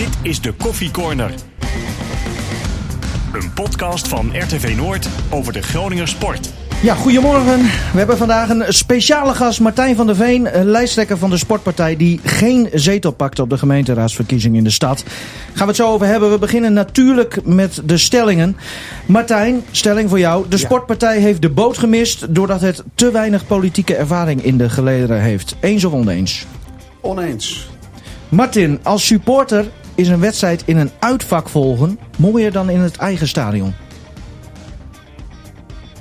Dit is de Koffie Corner. Een podcast van RTV Noord over de Groninger sport. Ja, goedemorgen. We hebben vandaag een speciale gast, Martijn van der Veen, lijsttrekker van de Sportpartij, die geen zetel pakte op de gemeenteraadsverkiezing in de stad. Gaan we het zo over hebben. We beginnen natuurlijk met de stellingen. Martijn, stelling voor jou. De Sportpartij heeft de boot gemist doordat het te weinig politieke ervaring in de gelederen heeft. Eens of oneens? Oneens. Martin, als supporter is een wedstrijd in een uitvak volgen mooier dan in het eigen stadion?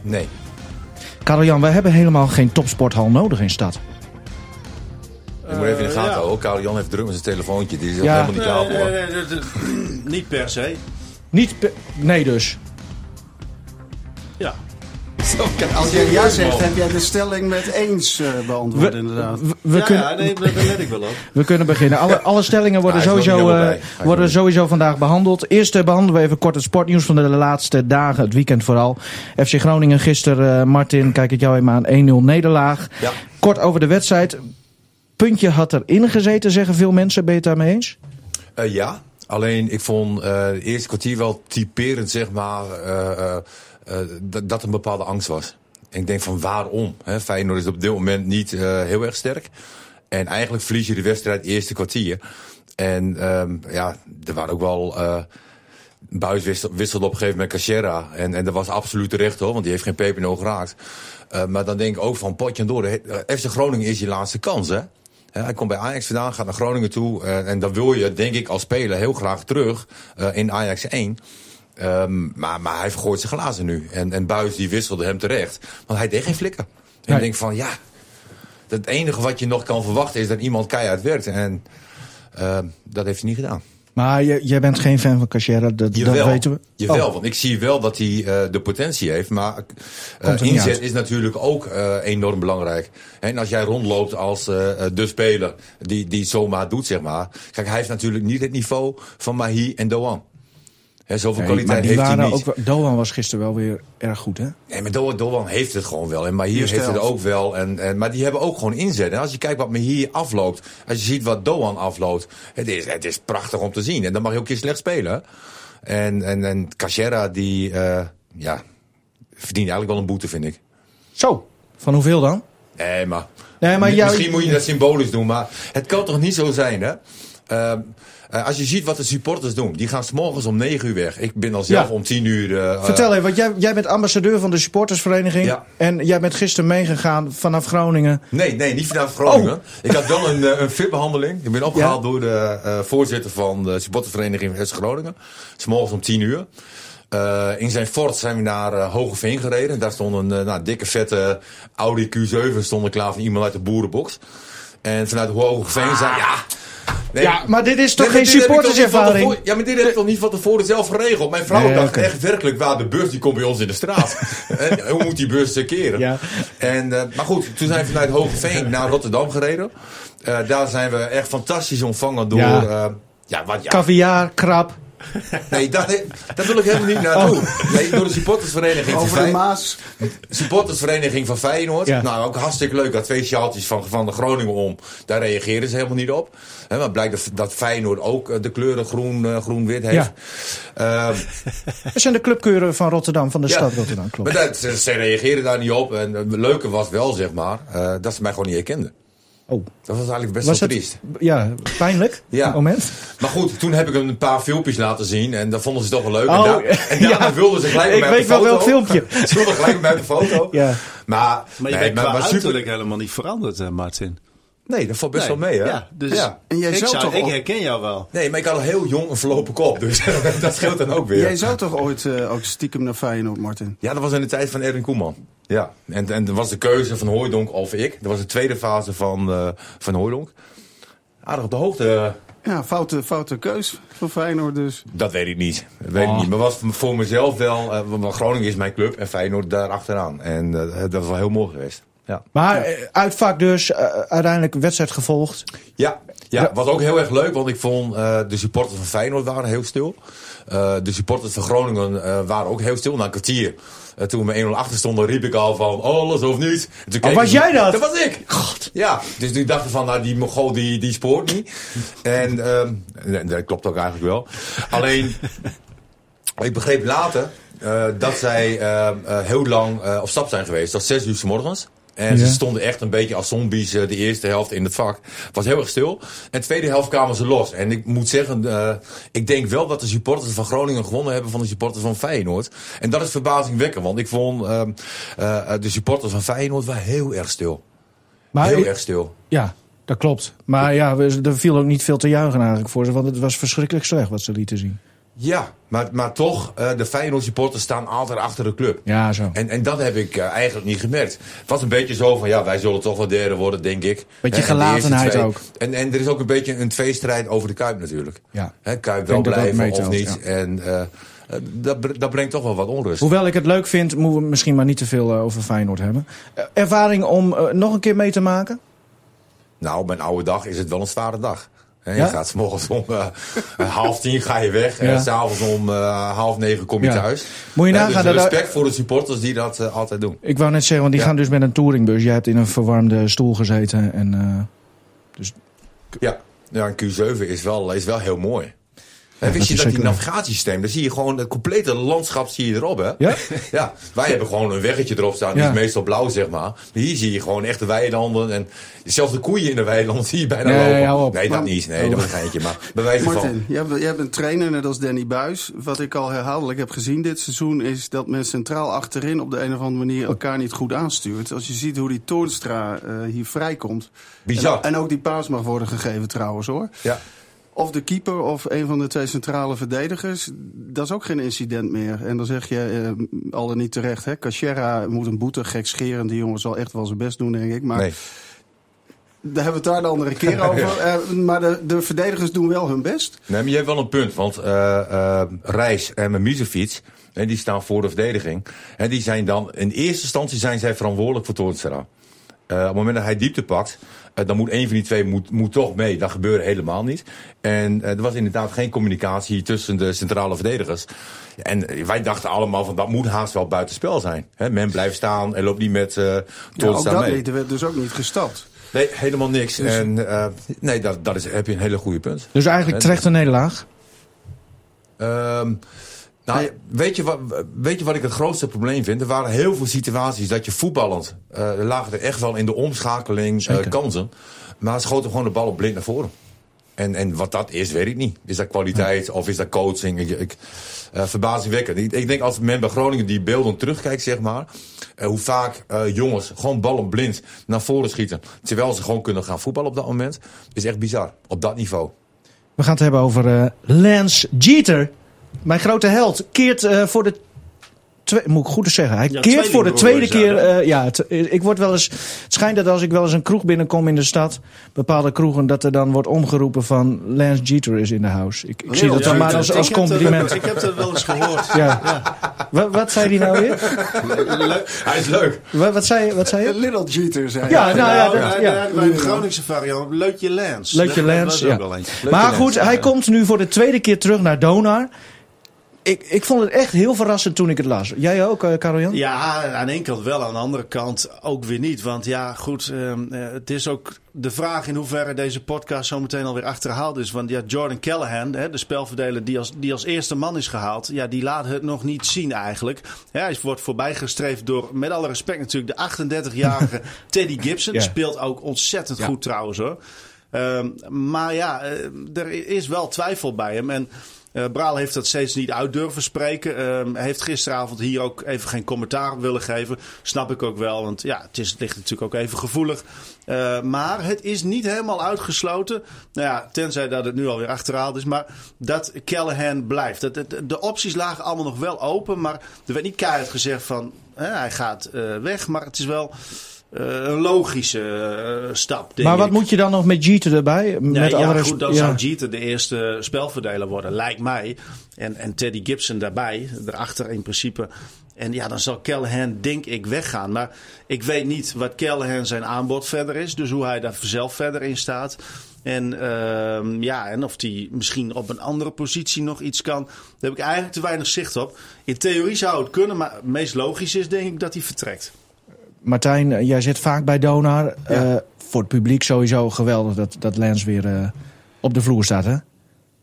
Nee. Karel-Jan, wij hebben helemaal geen topsporthal nodig in stad. Je moet even in de gaten ja. houden. Karel Jan heeft druk met zijn telefoontje. Die is Ja. helemaal niet klaar Nee, voor. nee, nee, dat- dat- niet per se. Niet nee dus. Als jij ja zegt, heb jij de stelling met eens eh, beantwoord inderdaad. We, we ja, kunnen, ja, nee, daar let ik wel op. we kunnen beginnen. Alle, alle stellingen worden, sowieso, eh, worden sowieso vandaag behandeld. Eerst eh, behandelen we even kort het sportnieuws van de laatste dagen, het weekend vooral. FC Groningen gisteren, eh, Martin, kijk het jou even aan, 1-0 nederlaag. Ja. Kort over de wedstrijd. Puntje had erin gezeten, zeggen veel mensen. Ben je het daarmee eens? Eh, ja, alleen ik vond eh het eerste kwartier wel typerend, zeg maar, eh, eh, eh, dat, dat een bepaalde angst was. En ik denk van waarom? Hè? Feyenoord is op dit moment niet eh, heel erg sterk. En eigenlijk verlies je de wedstrijd eerste kwartier. En ehm, ja, er waren ook wel... eh Buis wissel- wisselde op een gegeven moment Cachera. En, en dat was absoluut terecht hoor, want die heeft geen peper in de oog geraakt. Eh, maar dan denk ik ook van potje en door. eh, FC Groningen is je laatste kans hè. Hij komt bij Ajax vandaan, gaat naar Groningen toe. eh, en dan wil je, denk ik, als speler heel graag terug eh, in Ajax 1. Ehm, maar, maar hij vergooit zijn glazen nu. En, en Buis die wisselde hem terecht. Want hij deed geen flikken. En Nee. ik denk van ja, het enige wat je nog kan verwachten is dat iemand keihard werkt. En ehm, dat heeft hij niet gedaan. Maar jij bent geen fan van Cachera, dat, dat weten we. Jawel, Oh. want ik zie wel dat hij eh, de potentie heeft. Maar eh, inzet uit. is natuurlijk ook eh, enorm belangrijk. En als jij rondloopt als de speler die, die zomaar doet, zeg maar. Kijk, hij heeft natuurlijk niet het niveau van Mahi en Doan. Hè, zoveel Nee, kwaliteit die heeft hij waren niet. ook, Doan was gisteren wel weer erg goed, hè? Nee, maar Doan, Doan heeft het gewoon wel. En Mahir Eerste heeft het ook wel. En, en, maar die hebben ook gewoon inzet. En als je kijkt wat Mahir afloopt. Als je ziet wat Doan afloopt. Het is, het is prachtig om te zien. En dan mag je ook een keer slecht spelen. En, en, en Cachera, die eh, ja, verdient eigenlijk wel een boete, vind ik. Zo, van hoeveel dan? Nee, maar, Nee, maar jou- misschien moet je dat symbolisch doen. Maar het kan toch niet zo zijn, hè? Ehm, eh, als je ziet wat de supporters doen. Die gaan s morgens om 9 uur weg. Ik ben al zelf Ja. om 10 uur... eh, Vertel even, want jij, jij bent ambassadeur van de supportersvereniging. Ja. En jij bent gisteren meegegaan vanaf Groningen. Nee, nee, niet vanaf Groningen. Oh. Ik had wel een, eh, een VIP-behandeling. Ik ben opgehaald door de eh, voorzitter van de supportervereniging van FC Groningen. S morgens om 10 uur. Eh, in zijn fort zijn we naar eh, Hogeveen gereden. Daar stond een eh, nou, dikke vette Audi Q7 stond er klaar van iemand uit de boerenbox. En vanuit Hogeveen zei ja... nee, Ja, maar dit is toch Nee, geen supporterservaring? Ja, maar dit heb ik toch niet van tevoren zelf geregeld. Mijn vrouw Nee, dacht echt werkelijk waar, de bus die komt bij ons in de straat. En Hoe moet die bus te keren? Ja. En, eh, maar goed, toen zijn we vanuit Hogeveen naar Rotterdam gereden. Eh, daar zijn we echt fantastisch ontvangen door... Ja. Ja, ja, wat, ja, Caviar, krab. nee, daar wil ik helemaal niet naartoe. Oh. Nee, door de supportersvereniging van Over de Fey- Maas. supportersvereniging van Feyenoord. Ja. Nou, ook hartstikke leuk. Dat twee sjaaltjes van, van de Groningen om. Daar reageren ze helemaal niet op. Hè, maar blijkt dat, dat Feyenoord ook eh, de kleuren groen, eh, groen-wit heeft. Ehm, Dat zijn de clubkeuren van Rotterdam, van de Ja. stad Rotterdam, klopt. maar dat, ze, ze reageerden daar niet op. En het leuke was wel, zeg maar, eh, dat ze mij gewoon niet herkenden. Oh, Dat was eigenlijk best was wel het triest. ja, pijnlijk? Ja. Moment. Maar goed, toen heb ik hem een paar filmpjes laten zien. En dat vonden ze toch wel leuk. Oh, en, daar, en daarna ja. wilden ze gelijk Ik met mij weet op de wel foto. welk filmpje. ze wilden gelijk met mij op de foto. Ja. Maar, Maar je nee, bent maar, qua maar super- uiterlijk helemaal niet veranderd, eh, Martin. Nee, dat valt best Nee. wel mee, hè? Ja, dus Ja. En jij ik, zou zou, toch ik herken jou wel. Nee, maar ik had al heel jong een verlopen kop. Dus dat scheelt dan ook weer. Jij zou toch ooit eh, ook stiekem naar Feyenoord, Martin? Ja, dat was in de tijd van Erwin Koeman. Ja, en, en er was de keuze van Hooijdonk of ik. Dat was de tweede fase van, eh van Hooijdonk. Aardig op de hoogte. Ja, foute, foute keus voor Feyenoord dus. Dat weet ik niet. Dat weet ik Oh. niet. Maar was voor mezelf wel. eh, want Groningen is mijn club en Feyenoord daar achteraan. En dat was wel heel mooi geweest. Ja. Maar eh, uitvak dus, eh, uiteindelijk wedstrijd gevolgd. Ja, Ja, was ook heel erg leuk, want ik vond eh, de supporters van Feyenoord waren heel stil. De supporters van Groningen waren ook heel stil. Na een kwartier, toen we met 1-0 achter stonden, riep ik al van alles of niet. En toen Oh, was jij dat? Dat was ik. God. Ja, dus ik dacht van, nou, die Mongool die, die spoort niet. En ehm, dat klopt ook eigenlijk wel. Alleen, ik begreep later dat zij ehm, eh, heel lang op stap zijn geweest. Tot zes uur s morgens. En Ja. ze stonden echt een beetje als zombies eh, de eerste helft in het vak. Het was heel erg stil. En de tweede helft kwamen ze los. En ik moet zeggen, eh, ik denk wel dat de supporters van Groningen gewonnen hebben van de supporters van Feyenoord. En dat is verbazingwekkend, want ik vond eh, de supporters van Feyenoord waren heel erg stil. Maar heel ik- erg stil. Ja, dat klopt. Maar ja, er viel ook niet veel te juichen eigenlijk voor ze. Want het was verschrikkelijk slecht wat ze lieten zien. Ja, maar, maar toch, eh, de Feyenoord supporters staan altijd achter de club. Ja, zo. En, en dat heb ik eh, eigenlijk niet gemerkt. Het was een beetje zo van, ja, wij zullen toch wel derde worden, denk ik. Beetje gelatenheid twee- ook. En, en er is ook een beetje een tweestrijd over de Kuip natuurlijk. Ja. Kuip wel blijven of niet. ja. En eh, dat, dat brengt toch wel wat onrust. Hoewel ik het leuk vind, moeten we misschien maar niet te veel over Feyenoord hebben. Ervaring om nog een keer mee te maken? Nou, mijn oude dag is het wel een zware dag. Ja? Je gaat 's morgens om eh, half tien ga je weg. Ja. En s'avonds om eh, half negen kom je Ja. thuis. Moet je Hè, nagaan dus dat- respect voor de supporters die dat eh, altijd doen. Ik wou net zeggen, want die gaan dus met een touringbus. Jij hebt in een verwarmde stoel gezeten. En, eh, Ja, ja een Q7 is wel, is wel heel mooi. Dat wist je dat die navigatiesysteem, daar zie je gewoon het complete landschap zie je erop, hè? Ja? Ja, wij hebben gewoon een weggetje erop staan, die Ja. is meestal blauw, zeg maar. Maar hier zie je gewoon echte weilanden en zelfs de koeien in de weilanden zie je bijna Nee, lopen. hou op. Nee, dat Maar- niet. Nee, dat was een geintje, maar bij wijze van... Martin, jij, bent- jij bent trainer net als Danny Buis. Wat ik al herhaaldelijk heb gezien dit seizoen... is dat men centraal achterin op de een of andere manier elkaar niet goed aanstuurt. Als je ziet hoe die Toornstra eh, hier vrijkomt. Bizar. En, en ook die paas mag worden gegeven trouwens hoor. Ja. Of de keeper of een van de twee centrale verdedigers. Dat is ook geen incident meer. En dan zeg je eh, al en niet terecht. Hè? Cachera moet een boete gekscherend. Die jongen zal echt wel zijn best doen denk ik. Maar Nee. daar hebben we het daar de andere keer over. Eh, maar de, de verdedigers doen wel hun best. Nee, maar je hebt wel een punt, want eh eh Reis en Misefiets, en die staan voor de verdediging. En die zijn dan, in eerste instantie zijn zij verantwoordelijk voor Toornstra. Op het moment dat hij diepte pakt, dan moet een van die twee moet, moet toch mee. Dat gebeurde helemaal niet. En eh, er was inderdaad geen communicatie tussen de centrale verdedigers. En eh, wij dachten allemaal van dat moet haast wel buitenspel zijn. Hè, men blijft staan en loopt niet met eh Ja, ook dat mee. Er werd dus ook niet gestapt. Nee, helemaal niks. Dus- en eh, nee, dat, dat is, heb je een hele goede punt. dus eigenlijk En- terecht een nederlaag. Ehm, nou, weet, je wat, weet je wat ik het grootste probleem vind? Er waren heel veel situaties dat je voetballend... er lagen er echt wel in de omschakeling Zeker. kansen. Maar schoten gewoon de bal op blind naar voren. En, en wat dat is, weet ik niet. Is dat kwaliteit of is dat coaching? Ik, ik, eh, verbazingwekkend. Ik, ik denk als men bij Groningen die beelden terugkijkt, zeg maar... hoe vaak jongens gewoon ballen blind naar voren schieten... terwijl ze gewoon kunnen gaan voetballen op dat moment... is echt bizar. Op dat niveau. We gaan het hebben over Lance Jeter. Mijn grote held keert eh, voor de. Moet ik goed zeggen. Hij Ja, keert voor de tweede keer. dat, eh, ja, het, ik word wel eens. Het schijnt dat als ik wel eens een kroeg binnenkom in de stad, bepaalde kroegen, dat er dan wordt omgeroepen van Lance Jeter is in de house. Ik, ik zie dat dan maar als, als compliment. Ik heb het wel eens gehoord. Ja. Wat, wat zei hij nou weer? Hij is leuk. Wat, wat zei, wat zei je? Little Jeter zei Ja, hij. nou ja, dat- ja, ja. bij de Groningse variant, Leutje Lens. Leutje Dat- dat eentje. Maar Lance, goed, hij komt nu voor de tweede keer terug naar Donar. Ik, ik vond het echt heel verrassend toen ik het las. Jij ook, uh, Karel-Jan? Ja, aan de ene kant wel, aan de andere kant ook weer niet. Want ja, goed, ehm, eh, het is ook de vraag in hoeverre deze podcast zo meteen alweer achterhaald is. Want ja, Jordan Callahan, hè, de spelverdeler die als, die als eerste man is gehaald, ja, die laat het nog niet zien eigenlijk. Ja, hij wordt voorbijgestreefd door, met alle respect natuurlijk, de 38-jarige Teddy Gibson. Ja. Speelt ook ontzettend Ja. goed trouwens hoor. Ehm, maar ja, eh, er is wel twijfel bij hem. En eh Braal heeft dat steeds niet uit durven spreken. Hij heeft gisteravond hier ook even geen commentaar op willen geven. Snap ik ook wel, want ja, het, is, ligt natuurlijk ook even gevoelig. Eh, maar het is niet helemaal uitgesloten. Nou ja, tenzij dat het nu alweer achterhaald is. Maar dat Callahan blijft. Dat, de opties lagen allemaal nog wel open. Maar er werd niet keihard gezegd van hè, hij gaat eh, weg. Maar het is wel eh, een logische eh, stap. Denk Maar wat ik. moet je dan nog met Jeter erbij? Nee, met ja, goed, dan ja. zou Jeter de eerste spelverdeler worden, lijkt mij. En, en Teddy Gibson daarbij, erachter in principe. En ja, dan zal Callahan, denk ik, weggaan. Maar ik weet niet wat Callahan zijn aanbod verder is. Dus hoe hij daar zelf verder in staat. En, ehm, ja, en of hij misschien op een andere positie nog iets kan. Daar heb ik eigenlijk te weinig zicht op. In theorie zou het kunnen, maar het meest logisch is denk ik dat hij vertrekt. Martijn, eh, jij zit vaak bij Donar. Eh, voor het publiek sowieso geweldig dat, dat Lens weer eh, op de vloer staat, hè?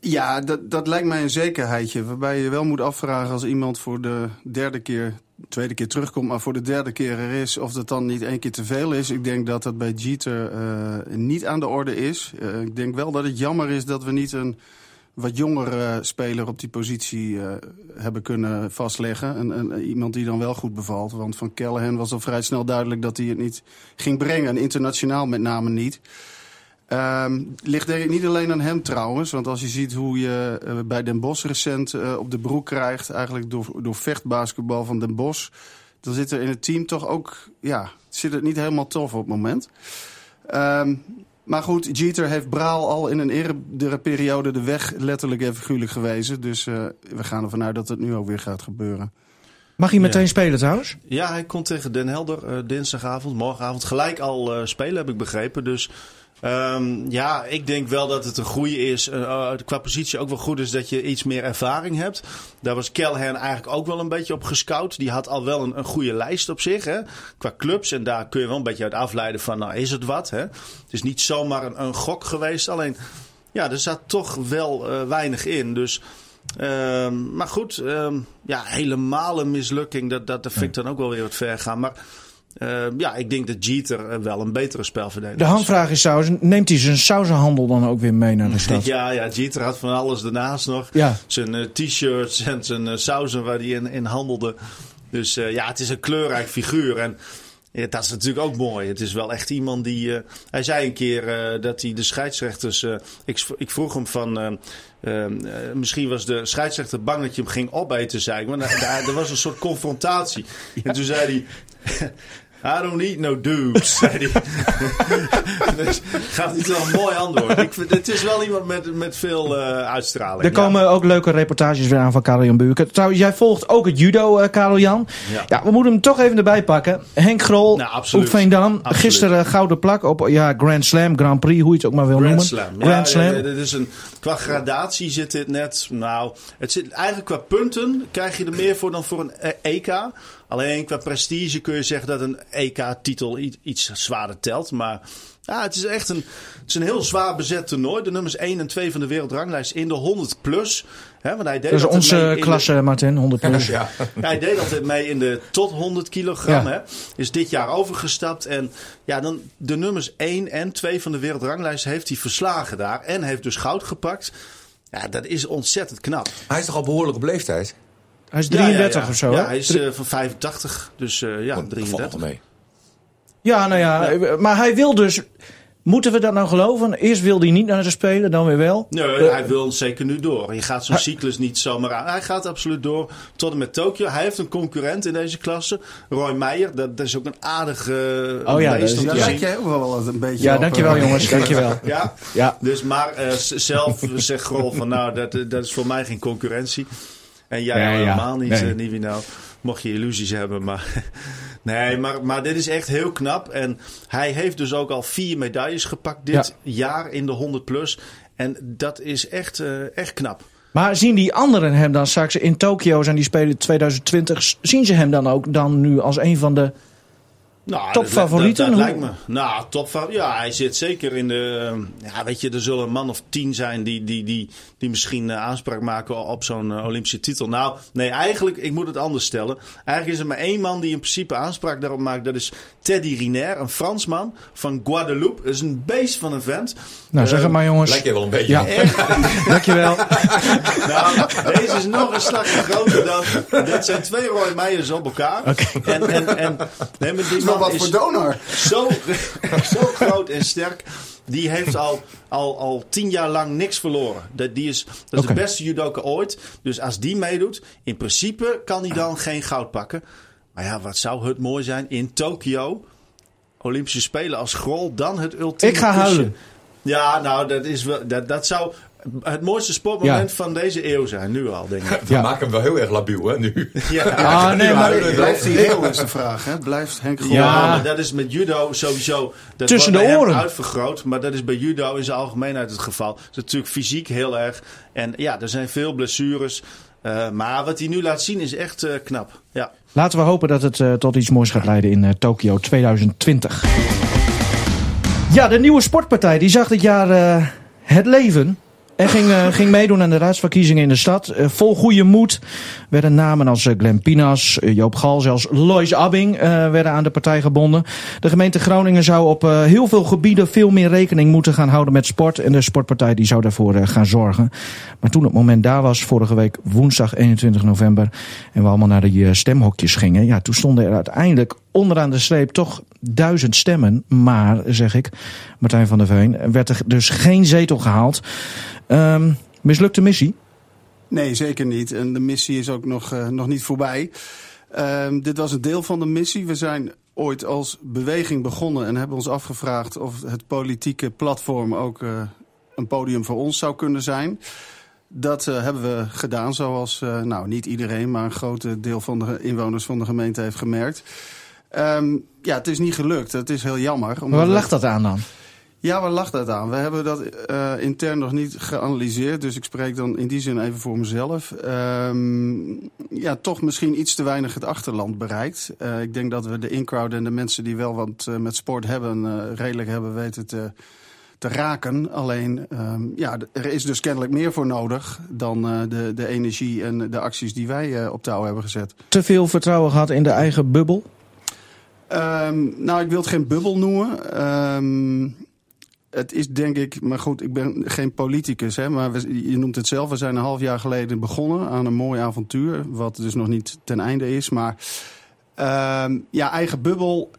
Ja, dat, dat lijkt mij een zekerheidje. Waarbij je wel moet afvragen als iemand voor de derde keer, tweede keer terugkomt, maar voor de derde keer er is, of dat dan niet één keer te veel is. Ik denk dat dat bij Jeter uh, niet aan de orde is. Ik denk wel dat het jammer is dat we niet een wat jongere speler op die positie uh, hebben kunnen vastleggen. En, en, iemand die dan wel goed bevalt. Want van Callahan was al vrij snel duidelijk dat hij het niet ging brengen. internationaal met name niet. Um, ligt denk ik niet alleen aan hem trouwens. Want als je ziet hoe je uh, bij Den Bosch recent uh, op de broek krijgt... eigenlijk door, door vechtbasketbal van Den Bosch... dan zit er in het team toch ook... ja, zit het niet helemaal tof op het moment. Um, maar goed, Jeter heeft Braal al in een eerdere periode de weg letterlijk en figuurlijk gewezen. Dus uh, we gaan ervan uit dat het nu ook weer gaat gebeuren. Mag hij meteen ja. spelen trouwens? Ja, hij komt tegen Den Helder uh, dinsdagavond, morgenavond gelijk al uh, spelen, heb ik begrepen. Dus um, ja, ik denk wel dat het een goede is. Uh, qua positie ook wel goed is dat je iets meer ervaring hebt. Daar was Callahan eigenlijk ook wel een beetje op gescout. Die had al wel een, een goede lijst op zich, hè, qua clubs. En daar kun je wel een beetje uit afleiden van, nou is het wat, hè. Het is niet zomaar een, een gok geweest. Alleen, ja, er zat toch wel uh, weinig in. Dus... Uh, maar goed, uh, ja, helemaal een mislukking. Dat, dat, dat vind ik dan ook wel weer wat ver gaan. Maar uh, ja, ik denk dat Jeter wel een betere spelverdediger is. De handvraag is neemt hij zijn sausenhandel dan ook weer mee naar de stad? ja, ja, Jeter had van alles daarnaast nog. Ja. Zijn uh, t-shirts en zijn uh, sausen waar hij in, in handelde. Dus ja, het is een kleurrijk figuur. En ja, dat is natuurlijk ook mooi. Het is wel echt iemand die. Uh, hij zei een keer uh, dat hij de scheidsrechters. Uh, ik, ik, vroeg hem van. misschien was de scheidsrechter bang dat je hem ging opeten, zei ik. Maar er was een soort confrontatie. Ja. En toen zei hij. I don't eat no dudes, zei hij. dus gaf niet wel een mooi antwoord. Ik vind, het is wel iemand met, met veel uh, uitstraling. Er komen ja. ook leuke reportages weer aan van Karel Jan Buurken. Trouwens, jij volgt ook het judo, uh, Karel Jan. Ja. ja. we moeten hem toch even erbij pakken. Henk Grol, nou. Veendam. Gisteren gouden plak op ja, Grand Slam, Grand Prix, hoe je het ook maar wil Grand noemen. Slam. Grand ja, Slam. Ja, dit is een, qua gradatie zit dit net. Nou, het zit eigenlijk qua punten krijg je er meer voor dan voor een EK. Alleen qua prestige kun je zeggen dat een EK-titel iets zwaarder telt. Maar ja, het is echt een, het is een heel zwaar bezet toernooi. De nummers 1 en 2 van de wereldranglijst in de 100 plus. Hè, want hij deed dat is onze klasse, de... Martin, 100 plus. ja. ja. hij deed altijd mee in de tot 100 kilogram. Ja. Hè. Is dit jaar overgestapt. En ja, dan de nummers 1 en 2 van de wereldranglijst heeft hij verslagen daar. En heeft dus goud gepakt. Ja, dat is ontzettend knap. Hij is toch al behoorlijk op leeftijd? Hij is 33 ja, ja, ja. of zo. Ja, hij is uh, van 85. Dus uh, ja, Want, 33. mee. Ja, nou ja, Ja. maar hij wil dus. Moeten we dat nou geloven? Eerst wil hij niet naar ze spelen, dan weer wel. Nee, Eh, hij wil zeker nu door. Je gaat zo'n cyclus niet zomaar aan. Hij gaat absoluut door tot en met Tokio. Hij heeft een concurrent in deze klasse. Roy Meijer. Dat, dat is ook een aardige Oh ja, beest dat Ja, jij ook wel een beetje Ja, op, dankjewel eh. jongens, dankjewel. Ja, Ja, dus maar eh, zelf zegt Grol van nou, dat, dat is voor mij geen concurrentie. En jij Ja, ja. helemaal niet, Nee. nee. Nivino. Mocht je illusies hebben. Maar, nee, maar, maar dit is echt heel knap. En hij heeft dus ook al vier medailles gepakt dit jaar in de 100 plus. En dat is echt, eh, echt knap. maar zien die anderen hem dan straks in Tokio zijn die spelen 2020, zien ze hem dan ook dan nu als een van de... Nou, Topfavorieten? Dat, dat, lijkt me. Nou, topfa Ja, hij zit zeker in de. eh, Ja, weet je, er zullen een man of tien zijn die, die, die, die misschien eh, aanspraak maken op zo'n eh, Olympische titel. Nou, nee, eigenlijk, ik moet het anders stellen. Eigenlijk is er maar één man die in principe aanspraak daarop maakt. Dat is Teddy Riner, een Fransman van Guadeloupe. Dat is een beest van een vent. Nou, zeg het maar jongens. Lijkt je wel een beetje. Ja. Dankjewel. Nou, deze is nog een slagje groter dan. Dat zijn twee Roy Meijers op elkaar. En, en, en nee, maar die wel wat voor donor. zo, zo groot en sterk. Die heeft al, al, al tien jaar lang niks verloren. Dat, die is, dat is de beste judoka ooit. Dus als die meedoet, in principe kan hij dan geen goud pakken. Maar ja, wat zou het mooi zijn in Tokio. Olympische Spelen als Grol, dan het ultieme Ik ga huilen. Ja, nou, dat is wel. Dat, dat zou. Het mooiste sportmoment van deze eeuw zijn, nu al, denk ik. We Ja. maken hem wel heel erg labiel, hè, nu. Ja, Ah, nee, maar- Blijft hij heel, is de vraag. Hè? Blijft Henk Grol Ja, maar dat is met judo sowieso. Dat Tussen de oren. uitvergroot, maar dat is bij judo in zijn algemeenheid het geval. Het is natuurlijk fysiek heel erg. En ja, er zijn veel blessures. Eh, maar wat hij nu laat zien is echt eh, knap. Ja. Laten we hopen dat het eh, tot iets moois gaat leiden in eh, Tokio 2020. Ja, de nieuwe sportpartij die zag dit jaar eh, het leven. En ging, eh, ging meedoen aan de raadsverkiezingen in de stad. Eh, vol goede moed werden namen als eh, Glenn Pinas, Joop Gal, zelfs Lois Abbing werden aan de partij gebonden. De gemeente Groningen zou op heel veel gebieden veel meer rekening moeten gaan houden met sport. En de sportpartij die zou daarvoor gaan zorgen. Maar toen het moment daar was, vorige week woensdag 21 november, en we allemaal naar de stemhokjes gingen, ja, toen stonden er uiteindelijk onderaan de streep toch duizend stemmen. Maar, zeg ik, Martijn van der Veen, werd er dus geen zetel gehaald. Ehm, mislukte missie. Nee, zeker niet. En de missie is ook nog, eh, nog niet voorbij. Ehm, dit was een deel van de missie. We zijn ooit als beweging begonnen en hebben ons afgevraagd of het politieke platform ook eh, een podium voor ons zou kunnen zijn. Dat eh, hebben we gedaan, zoals nou, niet iedereen, maar een groot deel van de inwoners van de gemeente heeft gemerkt. Ehm, ja, het is niet gelukt. Het is heel jammer. Maar waar lag dat aan dan? ja, waar lag dat aan? We hebben dat eh, intern nog niet geanalyseerd. Dus ik spreek dan in die zin even voor mezelf. Ehm, ja, toch misschien iets te weinig het achterland bereikt. Eh, ik denk dat we de in-crowd en de mensen die wel wat eh, met sport hebben... redelijk hebben weten te, te raken. Alleen, ehm, ja, er is dus kennelijk meer voor nodig... dan de, de energie en de acties die wij op touw hebben gezet. Te veel vertrouwen gehad in de eigen bubbel? Ehm, nou, ik wil het geen bubbel noemen. Ehm, het is denk ik, maar goed, ik ben geen politicus, hè, maar we- je noemt het zelf. We zijn een half jaar geleden begonnen aan een mooi avontuur, wat dus nog niet ten einde is. Maar ehm, ja, eigen bubbel,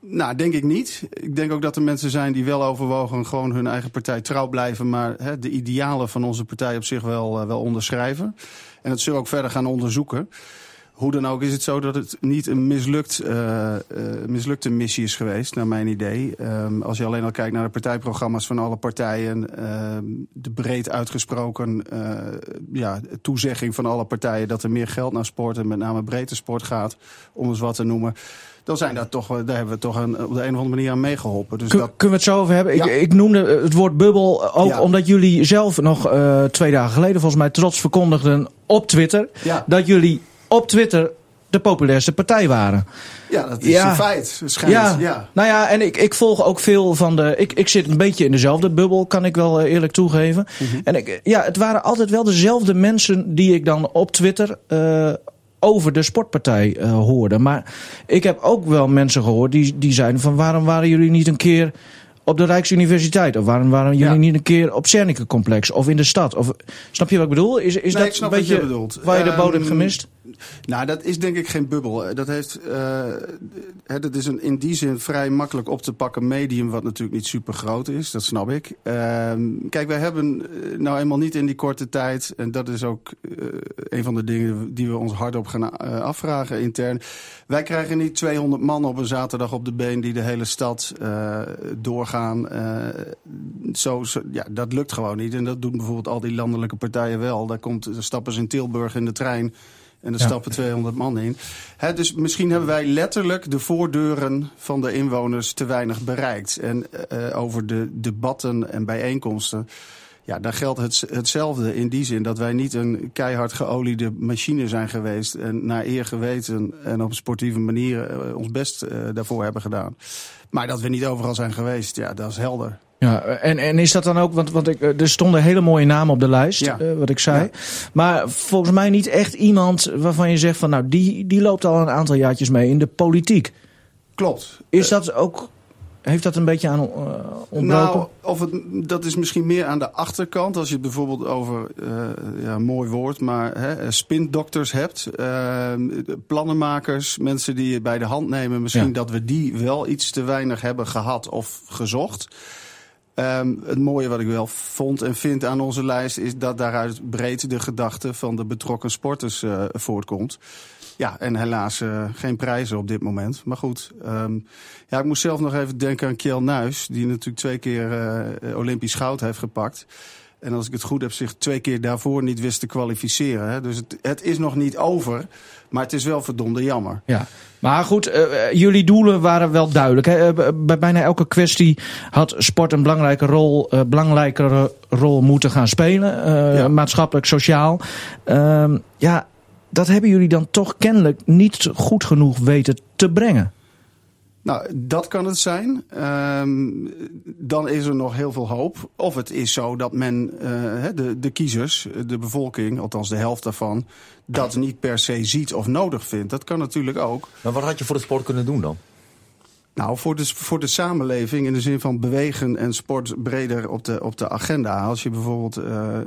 nou, denk ik niet. Ik denk ook dat er mensen zijn die wel overwogen gewoon hun eigen partij trouw blijven, maar hè, de idealen van onze partij op zich wel, eh, wel onderschrijven. En dat zullen we ook verder gaan onderzoeken. Hoe dan ook is het zo dat het niet een mislukt, eh, mislukte missie is geweest, naar mijn idee. Ehm, als je alleen al kijkt naar de partijprogramma's van alle partijen, ehm, de breed uitgesproken eh, ja, toezegging van alle partijen dat er meer geld naar sport en met name breedte sport gaat, om eens wat te noemen. Dan zijn daar toch, daar hebben we toch een, op de een of andere manier aan meegeholpen. Dus Kun- dat, Kunnen we het zo over hebben? Ja. Ik, ik noemde het woord bubbel ook Ja. omdat jullie zelf nog twee dagen geleden volgens mij trots verkondigden op Twitter ja, dat jullie op Twitter de populairste partij waren. ja, dat is Ja. een feit. Schijnt. Ja. Nou ja, en ik, ik volg ook veel van de. Ik, ik zit een beetje in dezelfde bubbel, kan ik wel eh, eerlijk toegeven. Mhm. En ik, ja, het waren altijd wel dezelfde mensen die ik dan op Twitter. eh, over de sportpartij eh, hoorde. Maar ik heb ook wel mensen gehoord die, die zeiden van waarom waren jullie niet een keer op de Rijksuniversiteit? Of waarom waren jullie Ja. niet een keer op Cernicke complex of in de stad? Of, snap je wat ik bedoel? Is, is Nee, dat snap een wat je beetje bedoelt. waar je de bodem hebt Ehm, gemist? Nou, dat is denk ik geen bubbel. Eh, Dat, heeft, eh, dat is een in die zin vrij makkelijk op te pakken medium... wat natuurlijk niet super groot is, dat snap ik. Ehm, kijk, wij hebben eh, nou eenmaal niet in die korte tijd... en dat is ook een van de dingen die we ons hardop gaan afvragen intern... wij krijgen niet 200 man op een zaterdag op de been... die de hele stad doorgaan. Zo, zo- ja, dat lukt gewoon niet. En dat doen bijvoorbeeld al die landelijke partijen wel. Daar, komt, daar stappen ze in Tilburg in de trein... En er Ja. stappen 200 man in. Hè, dus misschien hebben wij letterlijk de voordeuren van de inwoners te weinig bereikt. En eh, over de debatten en bijeenkomsten. Ja, daar geldt het, hetzelfde in die zin dat wij niet een keihard geoliede machine zijn geweest. En naar eer geweten en op een sportieve manier eh, ons best eh, daarvoor hebben gedaan. Maar dat we niet overal zijn geweest, ja, dat is helder. Ja, en, en is dat dan ook, want, want ik, eh, er stonden hele mooie namen op de lijst, Ja. eh, wat ik zei. Ja. Maar volgens mij niet echt iemand waarvan je zegt van nou, die, die loopt al een aantal jaartjes mee in de politiek. Klopt. Is dat ook, heeft dat een beetje aan uh, ontbroken? Nou, of het, dat is misschien meer aan de achterkant. Als je het bijvoorbeeld over, eh, ja, mooi woord, maar hè, spindokters hebt. eh, plannenmakers, mensen die je bij de hand nemen. Misschien Ja. dat we die wel iets te weinig hebben gehad of gezocht. Ehm, het mooie wat ik wel vond en vind aan onze lijst... is dat daaruit breed de gedachte van de betrokken sporters eh, voortkomt. Ja, en helaas eh, geen prijzen op dit moment. Maar goed, ehm, ja, ik moest zelf nog even denken aan Kjell Nuis... die natuurlijk twee keer eh, Olympisch goud heeft gepakt. En als ik het goed heb, zich twee keer daarvoor niet wist te kwalificeren. Hè. Dus het, het is nog niet over, maar het is wel verdomde jammer. Ja, maar goed, uh, jullie doelen waren wel duidelijk. Hè? Bij bijna elke kwestie had sport een belangrijke rol, uh, belangrijkere rol moeten gaan spelen. Uh, ja. Maatschappelijk, sociaal. Uh, ja, dat hebben jullie dan toch kennelijk niet goed genoeg weten te brengen. Nou, dat kan het zijn. Um, dan is er nog heel veel hoop. Of het is zo dat men, uh, de, de kiezers, de bevolking, althans de helft daarvan, dat niet per se ziet of nodig vindt. Dat kan natuurlijk ook. Maar wat had je voor de sport kunnen doen dan? Nou, voor de, voor de samenleving in de zin van bewegen en sport breder op de, op de agenda. Als je bijvoorbeeld, uh,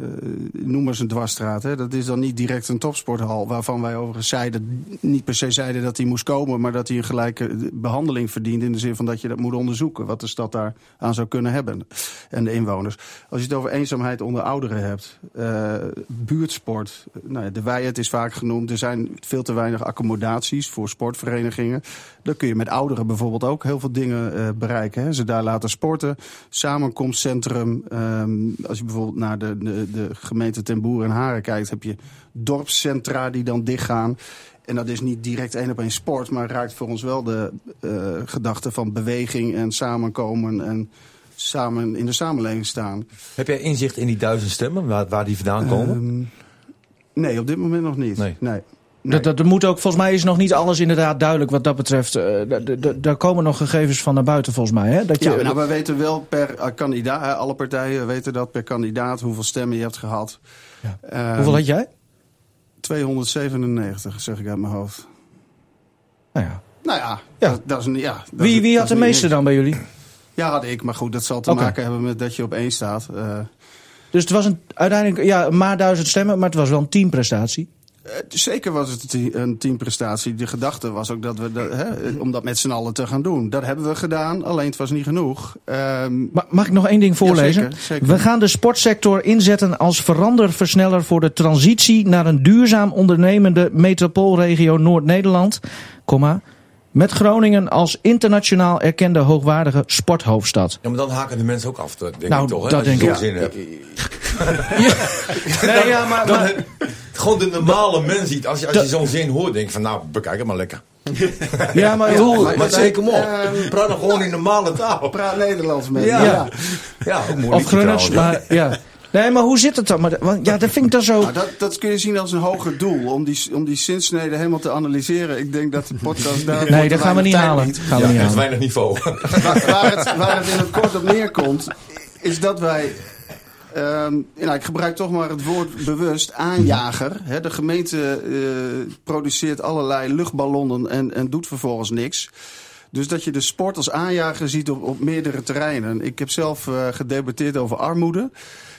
noem eens een dwarsstraat. Hè, dat is dan niet direct een topsporthal. Waarvan wij overigens zeiden, niet per se zeiden dat hij moest komen. Maar dat hij een gelijke behandeling verdient. In de zin van dat je dat moet onderzoeken. Wat de stad daar aan zou kunnen hebben. En de inwoners. Als je het over eenzaamheid onder ouderen hebt. Uh, buurtsport. Nou, de Weijet is vaak genoemd. Er zijn veel te weinig accommodaties voor sportverenigingen. Dan kun je met ouderen bijvoorbeeld ook heel veel dingen uh, bereiken. Hè. Ze daar laten sporten. Samenkomstcentrum. Um, als je bijvoorbeeld naar de, de, de gemeente Ten Boer en Haren kijkt... heb je dorpscentra die dan dichtgaan. En dat is niet direct één op één sport... maar raakt voor ons wel de uh, gedachte van beweging en samenkomen... en samen in de samenleving staan. Heb jij inzicht in die duizend stemmen, waar, waar die vandaan komen? Um, nee, op dit moment nog niet. Nee. nee. Nee. Dat, dat moet ook, volgens mij is nog niet alles inderdaad duidelijk wat dat betreft. Uh, daar komen nog gegevens van naar buiten volgens mij. Hè? Dat je, ja, nou, we weten wel per uh, kandidaat, alle partijen weten dat per kandidaat hoeveel stemmen je hebt gehad. Ja. Um, hoeveel had jij? 297, zeg ik uit mijn hoofd. Nou ja. Nou ja, ja. Dat, dat is een, ja dat wie, wie had de meeste dan bij jullie? Ja, had ik. Maar goed, dat zal te okay. maken hebben met dat je op één staat. Uh, dus het was een, uiteindelijk ja, maar duizend stemmen, maar het was wel een teamprestatie. Uh, zeker was het een teamprestatie. De gedachte was ook dat we, dat, hè, om dat met z'n allen te gaan doen. Dat hebben we gedaan, alleen het was niet genoeg. Um, maar mag ik nog één ding voorlezen? Ja, zeker, zeker. We gaan de sportsector inzetten als veranderversneller voor de transitie naar een duurzaam ondernemende metropoolregio Noord-Nederland, met Groningen als internationaal erkende hoogwaardige sporthoofdstad. Ja, maar dan haken de mensen ook af, denk nou, ik toch? Hè? Dat Als denk je ik. zin hebt. ja. nee, ja, maar, dan, maar, gewoon de normale mens ziet. Als je, als je zo'n zin hoort, denk je van nou, bekijk het maar lekker. ja, maar, ja, maar, maar zeker kom op. Um, praat dan gewoon in normale taal. Praat Nederlands met ja. ja. ja, ook mooi. Of Grunners, maar ja. Nee, maar hoe zit het dan? Maar, want, ja, dat vind ik dan zo... Nou, dat, dat kun je zien als een hoger doel. Om die, om die zinsneden helemaal te analyseren. Ik denk dat de podcast daar... Nee, dat gaan we niet halen. Niet. Gaan we ja, niet het halen. weinig niveau. waar, waar, het, waar het in het kort op neerkomt... is dat wij... Um, nou, ik gebruik toch maar het woord bewust aanjager. He, de gemeente uh, produceert allerlei luchtballonnen en, en doet vervolgens niks. Dus dat je de sport als aanjager ziet op, meerdere terreinen. Ik heb zelf uh, gedebatteerd over armoede.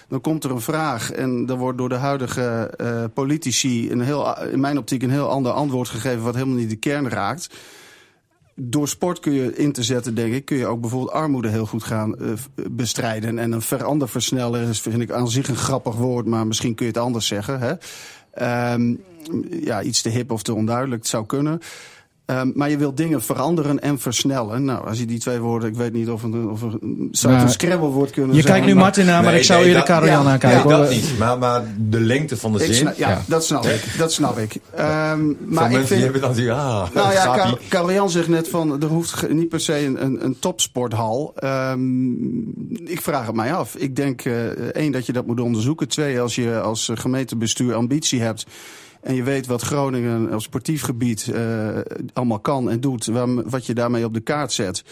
Dan komt er een vraag en er wordt door de huidige uh, politici een heel, in mijn optiek een heel ander antwoord gegeven wat helemaal niet de kern raakt. Door sport kun je in te zetten, denk ik, kun je ook bijvoorbeeld armoede heel goed gaan uh, bestrijden. En een veranderversneller is, vind ik aan zich een grappig woord, maar misschien kun je het anders zeggen. Hè? Um, ja, iets te hip of te onduidelijk, het zou kunnen. Um, maar je wilt dingen veranderen en versnellen. Nou, als je die twee woorden, ik weet niet of een, of een, zou het een scrabblewoord kunnen je zijn. kijkt nu Martin aan, maar nee, ik zou nee, eerder Karel-Jan ja, aankijken. Nee, hoor. dat niet. Maar, maar de lengte van de Ik zin. ja, Ja. dat snap ik. Dat snap ik. Um, maar Van ik mensen die vind, hebben dan die, ah, nou ja. Karel- zegt net van, er hoeft niet per se een, een, een topsporthal. Um, ik vraag het mij af. Ik denk, uh, één, dat je dat moet onderzoeken. Twee, als je als uh, gemeentebestuur ambitie hebt... En je weet wat Groningen als sportief gebied uh, allemaal kan en doet. Waar, wat je daarmee op de kaart zet.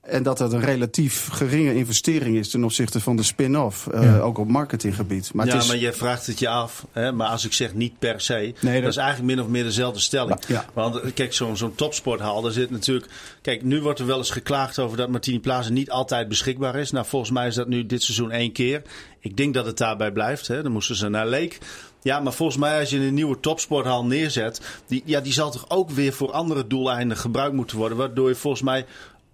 En dat dat een relatief geringe investering is ten opzichte van de spin-off. Uh, Ja. Ook op marketinggebied. Maar ja, het is, maar je vraagt het je af. Hè? Maar als ik zeg niet per se, Nee, dat... dat- is eigenlijk min of meer dezelfde stelling. Ja. Want eh, kijk, zo'n zo'n topsporthal, daar zit natuurlijk... Kijk, nu wordt er wel eens geklaagd over dat Martini Plaza niet altijd beschikbaar is. Nou, volgens mij is dat nu dit seizoen één keer. Ik denk dat het daarbij blijft. Hè? Dan moesten ze naar Leek. Ja, maar volgens mij als je een nieuwe topsporthal neerzet... Die, ja, die zal toch ook weer voor andere doeleinden gebruikt moeten worden. Waardoor je volgens mij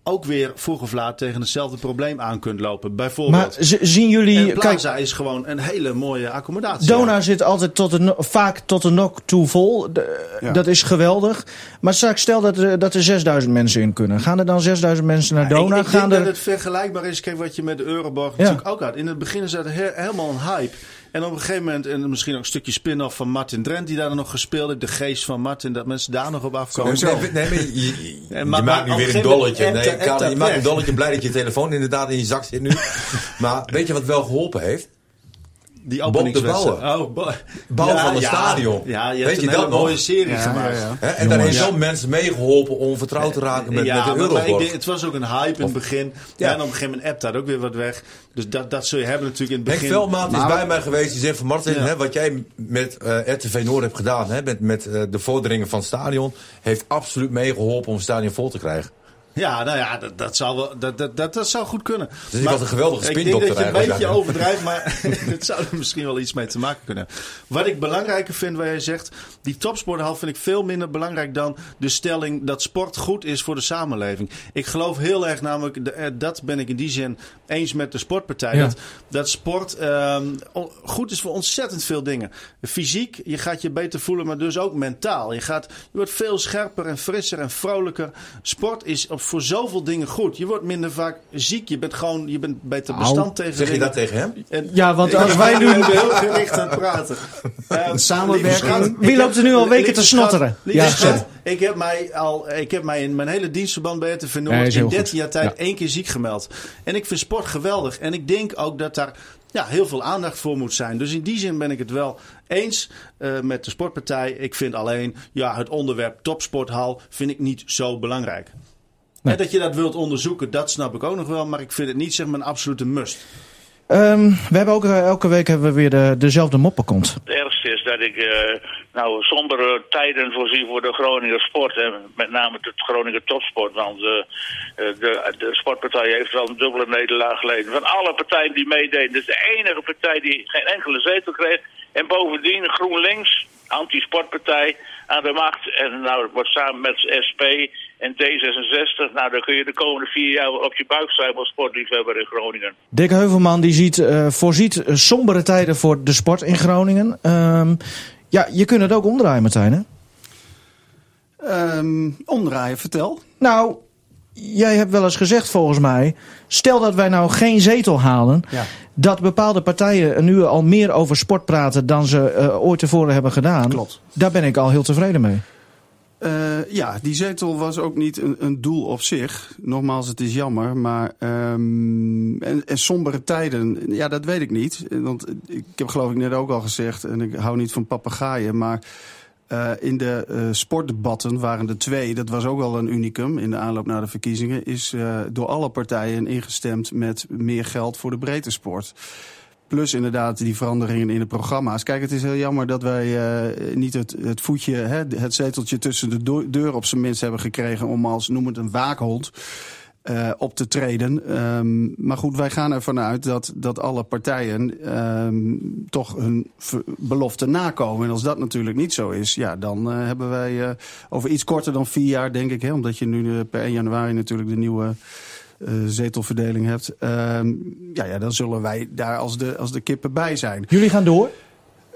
ook weer vroeg of laat tegen hetzelfde probleem aan kunt lopen. Bijvoorbeeld. Maar zien jullie... Kijk, Plaza is gewoon een hele mooie accommodatie. Dona zit altijd tot de, vaak tot de nok toe vol. De- Ja. Dat is geweldig. Maar straks stel dat er, dat er 6000 mensen in kunnen. Gaan er dan 6000 mensen naar Dona? Ik, ik Gaan denk er... dat het vergelijkbaar is. Kijk, wat je met de Euroborg Ja. natuurlijk ook had. In het begin is dat he- helemaal een hype. En op een gegeven moment, en misschien ook een stukje spin-off van Martin Drent, die daar dan nog gespeeld heeft. De geest van Martin, dat mensen daar nog op afkomen. Nee, nee, nee, maar je, je- Ja, je maar- maar maakt nu weer een dolletje. Nee, Karel, je maakt een dolletje blij dat je telefoon inderdaad in je zak zit nu. maar weet je wat wel geholpen heeft? Die Bob de openingswedstrijd. Bouwer. Oh, Bo- Bouwen van een ja. stadion. Ja, je Weet hebt je een dat nog? mooie serie Ja, gemaakt. ja, ja. Hè? En daar heeft zo'n mensen meegeholpen om vertrouwd te raken met, ja, met de maar- maar ik Euroborg. denk, het was ook een hype in het begin. Ja. En op een gegeven moment appt dat ook weer wat weg. Dus dat, dat zul je hebben natuurlijk in het Henk begin. Veldmaat is bij mij geweest. Die zegt van Martin, Ja. hè, wat jij met eh, RTV Noord hebt gedaan, hè, met, met eh, de vorderingen van het stadion, heeft absoluut meegeholpen om het stadion vol te krijgen. Ja, nou ja, dat, dat, zou, wel, dat, dat, dat, dat zou goed kunnen. Dus die was een geweldige Ik denk dat je een beetje overdrijft, maar het zou er misschien wel iets mee te maken kunnen hebben. Wat ik belangrijker vind, waar jij zegt, die topsporthal vind ik veel minder belangrijk dan de stelling dat sport goed is voor de samenleving. Ik geloof heel erg namelijk, eh, dat ben ik in die zin eens met de sportpartij, Ja. dat, dat sport ehm, goed is voor ontzettend veel dingen. Fysiek, je gaat je beter voelen, maar dus ook mentaal. Je, gaat, je wordt veel scherper en frisser en vrolijker. Sport is op, voor zoveel dingen goed. Je wordt minder vaak ziek. Je bent gewoon je bent beter bestand tegen Zeg je dat tegen hem? En- Ja, want als wij nu- heel gericht aan het praten. Lieve schat, Wie loopt er nu al weken te snotteren? Ja, schat, ik heb mij al, ik heb mij in mijn hele dienstverband bij RTV Noord in goed. 13 jaar tijd Ja. één keer ziek gemeld. En ik vind sport geweldig. En ik denk ook dat daar ja, heel veel aandacht voor moet zijn. Dus in die zin ben ik het wel eens eh, met de sportpartij. Ik vind alleen ja, het onderwerp topsporthal vind ik niet zo belangrijk. Nee. En dat je dat wilt onderzoeken, dat snap ik ook nog wel. Maar ik vind het niet zeg maar een absolute must. Ehm, we hebben ook, eh, elke week hebben we weer de, dezelfde moppenkont. Het ergste is dat ik eh, nou sombere tijden voorzie voor de Groninger sport. En met name het Groninger topsport. Want eh, eh, de, de sportpartij heeft wel een dubbele nederlaag geleden. Van alle partijen die meededen. Dus de enige partij die geen enkele zetel kreeg. En bovendien GroenLinks, anti-sportpartij, aan de macht. En nou, wordt samen met SP en D66. Nou, dan kun je de komende vier jaar op je buik zijn als sportliefhebber in Groningen. Dick Heuvelman die ziet, eh, voorziet sombere tijden voor de sport in Groningen. Ehm, ja, je kunt het ook omdraaien, Martijn. Hè? Ehm, omdraaien, vertel. Nou, jij hebt wel eens gezegd volgens mij... stel dat wij nou geen zetel halen... Ja. Dat bepaalde partijen nu al meer over sport praten... dan ze eh, ooit tevoren hebben gedaan. Klopt. Daar ben ik al heel tevreden mee. Eh, ja, die zetel was ook niet een, een doel op zich. Nogmaals, het is jammer. Maar ehm, en, en sombere tijden, ja, dat weet ik niet. Want ik heb geloof ik net ook al gezegd, en ik hou niet van papegaaien, maar eh, in de eh, sportdebatten waren er twee. Dat was ook al een unicum in de aanloop naar de verkiezingen. Is eh, door alle partijen ingestemd met meer geld voor de breedte sport. Plus inderdaad die veranderingen in de programma's. Kijk, het is heel jammer dat wij niet het, het voetje, hè, het zeteltje tussen de deur op zijn minst hebben gekregen om als, noem het een waakhond, eh, op te treden. Ehm, maar goed, wij gaan ervan uit dat, dat alle partijen ehm, toch hun ver- belofte nakomen. En als dat natuurlijk niet zo is, ja, dan eh, hebben wij eh, over iets korter dan vier jaar, denk ik, hè, omdat je nu per 1 januari natuurlijk de nieuwe zetelverdeling hebt. Ehm, ja, ja, dan zullen wij daar als de, als de kippen bij zijn. Jullie gaan door.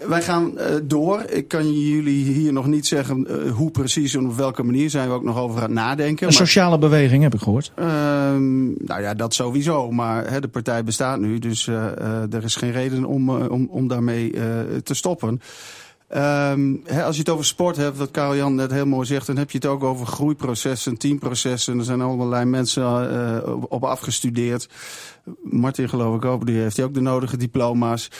Wij gaan eh, door. Ik kan jullie hier nog niet zeggen eh, hoe precies en op welke manier zijn we ook nog over aan het nadenken. Een Maar, sociale beweging heb ik gehoord. Ehm, nou ja, dat sowieso. Maar hè, de partij bestaat nu, dus eh, er is geen reden om, om, om daarmee te stoppen. Ehm, hè, als je het over sport hebt, wat Karel Jan net heel mooi zegt, dan heb je het ook over groeiprocessen, teamprocessen. Er zijn allerlei mensen op- op afgestudeerd. Martin geloof ik ook, die heeft hij ook de nodige diploma's.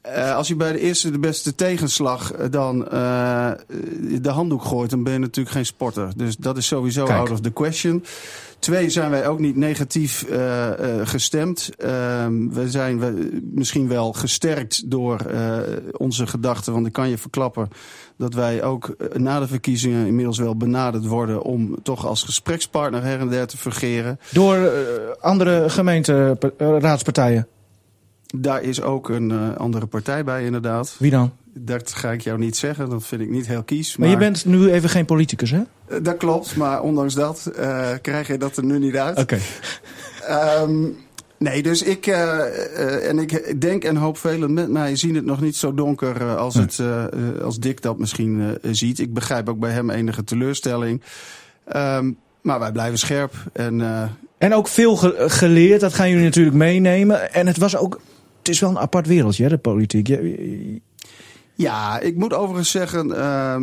Eh, als je bij de eerste de beste tegenslag eh, dan eh, de handdoek gooit, dan ben je natuurlijk geen sporter. Dus dat is sowieso Kijk. out of the question. Twee, zijn wij ook niet negatief gestemd. Ehm, we zijn we, misschien wel gesterkt door onze gedachten. Want ik kan je verklappen dat wij ook na de verkiezingen inmiddels wel benaderd worden... om toch als gesprekspartner her en der te fungeren. Door andere gemeenteraadspartijen. Daar is ook een eh, andere partij bij inderdaad. Wie dan? Dat ga ik jou niet zeggen, dat vind ik niet heel kies. Maar je bent nu even geen politicus, hè? Eh, Dat klopt, maar ondanks dat eh, krijg je dat er nu niet uit. Oké. Ehm, nee, dus ik, en ik denk en hoop velen met mij zien het nog niet zo donker als, het, eh, eh, als Dick dat misschien ziet. Ik begrijp ook bij hem enige teleurstelling. Ehm, maar wij blijven scherp. En En ook veel ge- geleerd, dat gaan jullie natuurlijk meenemen. En het was ook, het is wel een apart wereldje, hè, de politiek. Ja, ik moet overigens zeggen ehm,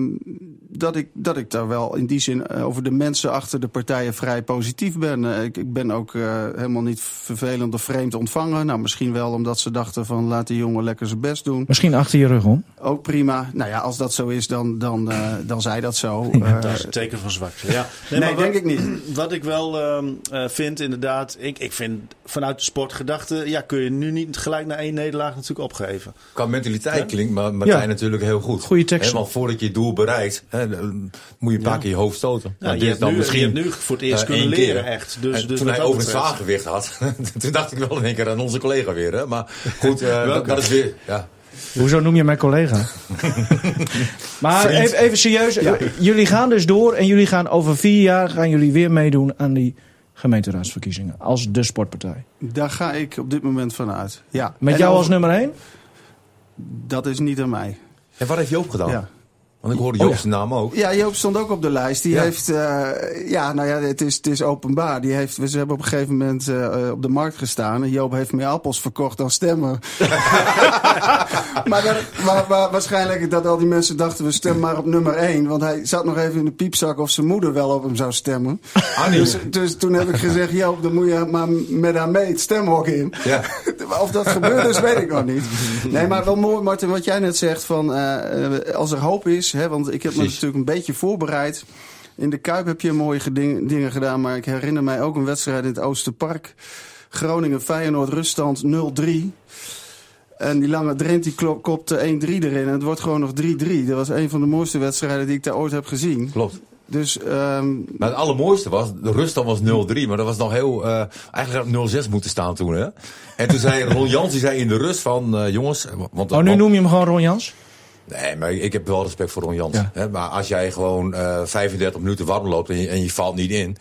dat, ik, dat ik daar wel in die zin eh, over de mensen achter de partijen vrij positief ben. Eh, ik, ik ben ook eh, helemaal niet vervelend of vreemd ontvangen. Nou, misschien wel omdat ze dachten van laat die jongen lekker zijn best doen. Misschien achter je rug om. Ook prima. Nou ja, als dat zo is, dan, dan, eh, dan zij dat zo. Eh, Dat is een teken van zwakte. Ja. nee, maar wat- denk ik niet. Wat ik wel ehm, eh, vind, inderdaad, ik, ik vind vanuit de sportgedachte, ja, kun je nu niet gelijk na één nederlaag natuurlijk opgeven. Qua mentaliteit klinkt maar Martijn Ja. natuurlijk heel goed. Goeie tekst. Want voordat je het doel bereikt, hè, moet je een paar Ja. keer je hoofd stoten. Nou, dit je, hebt dan nu, misschien, je hebt nu voor het eerst eh, kunnen één leren, keer. echt. Dus, En dus toen hij over het zwaargewicht had, toen dacht ik wel in één keer aan onze collega weer. Hè? Maar goed, eh, dat, dat is weer... Ja. Hoezo noem je mijn collega? maar even, even serieus. Jullie gaan dus door en jullie gaan over vier jaar gaan jullie weer meedoen aan die gemeenteraadsverkiezingen. Als de sportpartij. Daar ga ik op dit moment van uit. Ja. Met En jou over- als nummer één? Dat is niet aan mij. En wat heeft Joop gedaan? Ja. Want ik hoorde Oh, Joop ja. zijn naam ook. Ja, Joop stond ook op de lijst. Die Ja. heeft, eh, ja, nou ja, het is, het is openbaar. Die heeft, we hebben op een gegeven moment eh, op de markt gestaan. En Joop heeft meer appels verkocht dan stemmen. maar, dat- maar, maar waarschijnlijk dat al die mensen dachten, we stemmen maar op nummer één. Want hij zat nog even in de piepzak of zijn moeder wel op hem zou stemmen. Annie. Dus, dus toen heb ik gezegd, Joop, dan moet je maar met haar mee het stemhok in. Ja. Of dat gebeurt is, weet ik nog niet. Nee, maar wel mooi, Martin, wat jij net zegt. Van, eh, als er hoop is, hè, want ik heb me natuurlijk een beetje voorbereid. In de Kuip heb je mooie geding- dingen gedaan. Maar ik herinner mij ook een wedstrijd in het Oosterpark. Groningen-Feyenoord, ruststand 0-3. En die lange Drent die klop- kopte 1-3 erin. En het wordt gewoon nog 3-3. Dat was een van de mooiste wedstrijden die ik daar ooit heb gezien. Klopt. Dus ehm, Maar het allermooiste was, de ruststand was 0-3, maar dat was nog heel, eh, eigenlijk had het 0-6 moeten staan toen, hè. En toen zei Ron Jans, die zei in de rust van, eh, jongens... Want, Oh, nu want- noem je hem gewoon Ron Jans? Nee, maar ik heb wel respect voor Ron Jans. Ja. Hè? Maar als jij gewoon eh 35 minuten warm loopt en je, en je valt niet in...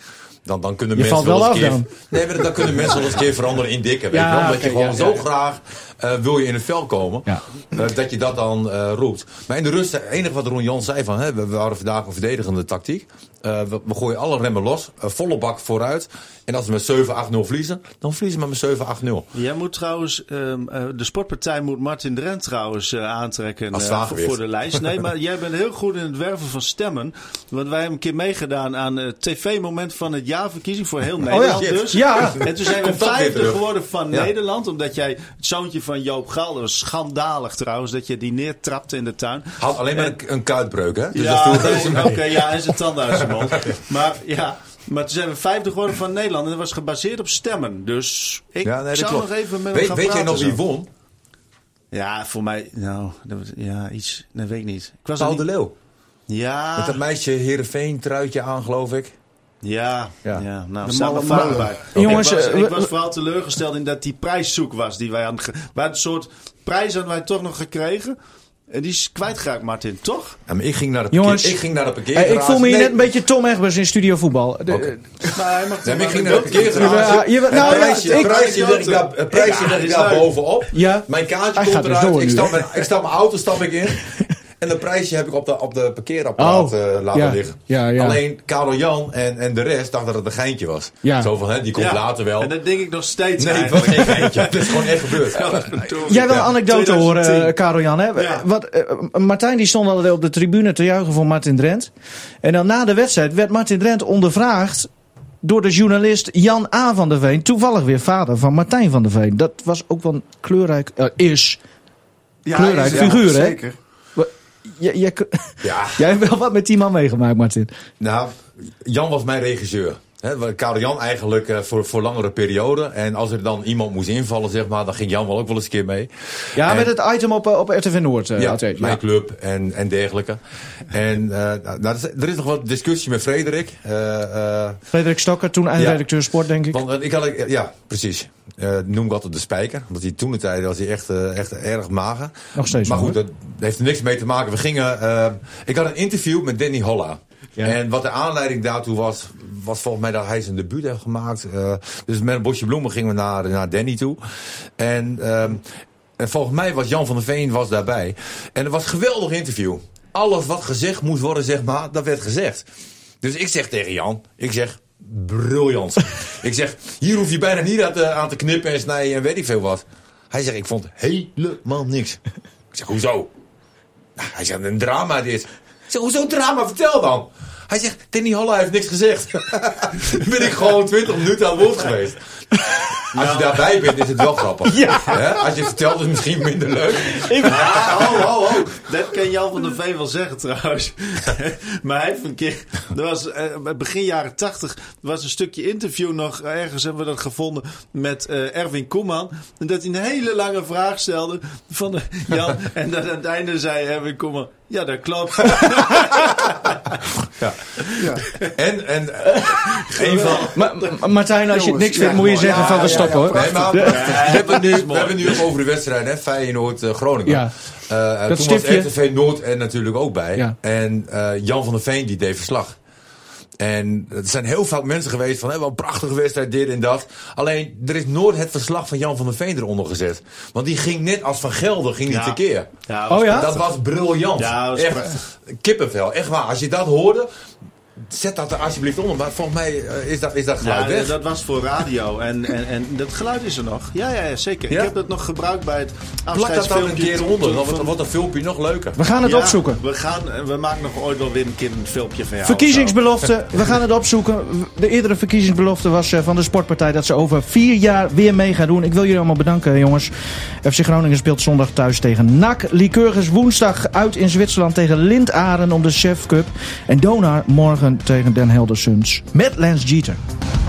Dan, dan kunnen Je mensen valt wel eens een af keer, Nee, maar dan kunnen mensen wel eens een keer veranderen in dikke. Weet Ja, je wel? Dat oké, je gewoon ja, zo ja. graag eh, wil je in het vel komen. Ja. eh, dat je dat dan eh, roept. Maar in de rust, het enige wat Ron Jans zei van... Hè, we, we hadden vandaag een verdedigende tactiek. Eh, we, we gooien alle remmen los. volle bak vooruit. En als we met 7-8-0 verliezen, dan verliezen we met 7-8-0. Jij moet trouwens, ehm, eh, de sportpartij moet Martin Drent trouwens aantrekken Als eh, voor, de lijst. Nee, maar jij bent heel goed in het werven van stemmen. Want wij hebben een keer meegedaan aan het tv-moment van het jaarverkiezing voor heel Nederland shit. dus. Ja. En toen zijn we vijfde geworden van Ja. Nederland. Omdat jij het zoontje van Joop Gal, dat was schandalig trouwens, dat je die neertrapte in de tuin. Had alleen maar een, een kuitbreuk, hè? Dus ja, oké, oké, ja, en zijn tanden uit zijn mond. Maar ja, maar toen zijn we vijfde geworden van Nederland. En dat was gebaseerd op stemmen. Dus ik Ja, nee, zou klopt. nog even met hem gaan weet jij nog wie won? Ja, voor mij, nou, dat, ja, iets, dat weet ik niet. Ik was Paul de Leeuw. Ja, Met dat meisje Heerenveen truitje aan, geloof ik. Ja, Ja. ja, nou, De staan we malle fout malle. bij. Jongens, ik was, eh, ik was vooral teleurgesteld in dat die prijszoek was die wij hadden. We hadden een soort prijs hadden wij toch nog gekregen. En die is kwijtgeraakt, Martin, toch? Ja, maar ik ging naar de, Jongens, parkeer, ik ging naar de Hey, parkeergarage. ik voel me hier Nee, net een beetje Tom Egbers in Studio Voetbal. De- Oké. Maar hij mag Nee, maar ik ging maar naar de parkeergarage. Ja, je- nou, Het ja, prijsje, ik- het prijsje leg ik daar, prijsje leg ik is daar bovenop. Ja. Mijn kaartje Hij komt gaat dus eruit. door ik, stap ik stap mijn auto stap ik in. En dat prijsje heb ik op de, op de parkeerapparaat Oh, eh, laten ja. liggen. Ja, ja. Alleen Karel Jan en, en de rest dachten dat het een geintje was. Ja. Zo van, hè, die komt Ja, later wel. En dat denk ik nog steeds nee, het was geen geintje. Het is gewoon echt gebeurd. Jij wil een anekdote 2010. horen, Karel Jan. Hè? Ja. Wat, eh, Martijn die stond altijd op de tribune te juichen voor Martin Drent. En dan na de wedstrijd werd Martin Drent ondervraagd door de journalist Jan A. van der Veen. Toevallig weer vader van Martijn van der Veen. Dat was ook wel een kleurrijk, eh, is. ja, Kleurrijk is- figuur, hè? Zeker. Jij, jij, Ja. jij hebt wel wat met die man meegemaakt, Martin. Nou, Jan was mijn regisseur. Karel Jan eigenlijk eh, voor, voor langere periode. En als er dan iemand moest invallen, zeg maar, dan ging Jan wel ook wel eens een keer mee. Ja, En- met het item op, eh, op RTV Noord. eh, ja, hij- mijn club en, en dergelijke. En eh, nou, er is- er is nog wat discussie met Frederik. Frederik Stokker, toen eindredacteur sport, denk ik. want ik had, ja, precies. Noem ik altijd de spijker. Want hij toen de tijd was hij echt, echt erg mager. Nog steeds Maar goed, dat heeft er niks mee te maken. We gingen, ik had een interview met Danny Holla. En wat de aanleiding daartoe was, was volgens mij dat hij zijn debuut heeft gemaakt. Eh, dus met een bosje bloemen gingen we naar, naar Danny toe. En, ehm, en volgens mij was Jan van der Veen was daarbij. En het was een geweldig interview. Alles wat gezegd moest worden, zeg maar, dat werd gezegd. Dus ik zeg tegen Jan, ik zeg, briljant. ik zeg, hier hoef je bijna niet aan te, aan te knippen en snijden en weet ik veel wat. Hij zegt, ik vond helemaal niks. Ik zeg, hoezo? Nou, hij zegt, een drama dit. Zeg, hoezo drama? Vertel dan. Hij zegt, Danny Holla heeft niks gezegd. Ben ik gewoon 20 minuten aan het woord geweest. Als je daarbij bent, is het wel grappig. Hè? Als je het vertelt, is het misschien minder leuk. Ho, ho, ho. Dat kan Jan van der Veen wel zeggen trouwens. maar hij heeft een keer... Er was, eh, begin jaren tachtig was een stukje interview nog... Ergens hebben we dat gevonden met eh, Erwin Koeman. En dat hij een hele lange vraag stelde van de, Jan. en dat aan het einde zei Erwin Koeman... Ja, dat klopt. En, en eh, een van... Maar, maar Martijn, als je het niks vindt, ja, moet je zeggen Ja, van we ja, stoppen hoor. Nee, maar we, hebben het nu, we hebben het nu over de wedstrijd, hè? Feyenoord-Groningen. Ja. Eh, Dat toen was. RTV Noord er natuurlijk ook bij. Ja. En eh, Jan van der Veen die deed verslag. En er zijn heel vaak mensen geweest van, hé, wel een prachtige wedstrijd, dit en dat. Alleen, er is nooit het verslag van Jan van der Veen eronder gezet. Want die ging net als Van Gelder, ging die Ja. tekeer. Ja, Oh ja? Dat was briljant. Ja, dat echt kippenvel. Echt waar. Als je dat hoorde, zet dat er alsjeblieft onder. Maar volgens mij eh, is dat, is dat geluid Ja, weg. dat was voor radio. En, en, en dat geluid is er nog. Ja, ja, ja zeker. Ja? Ik heb dat nog gebruikt bij het Plak dat dan een afscheidsfilmpje. keer onder. Dan wordt, dat filmpje nog leuker. We gaan het Ja, opzoeken. We, gaan, we maken nog ooit wel weer een keer een filmpje van jou. Verkiezingsbelofte, we gaan het opzoeken. De eerdere verkiezingsbelofte was eh, van de Sportpartij dat ze over vier jaar weer mee gaan doen. Ik wil jullie allemaal bedanken, jongens. FC Groningen speelt zondag thuis tegen NAC. Lycurgus woensdag uit in Zwitserland tegen Lindaren om de Chef Cup. En Donar morgen tegen Den Helder Suns met Lance Jeter.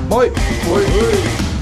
Mooi. Hoi, hoi.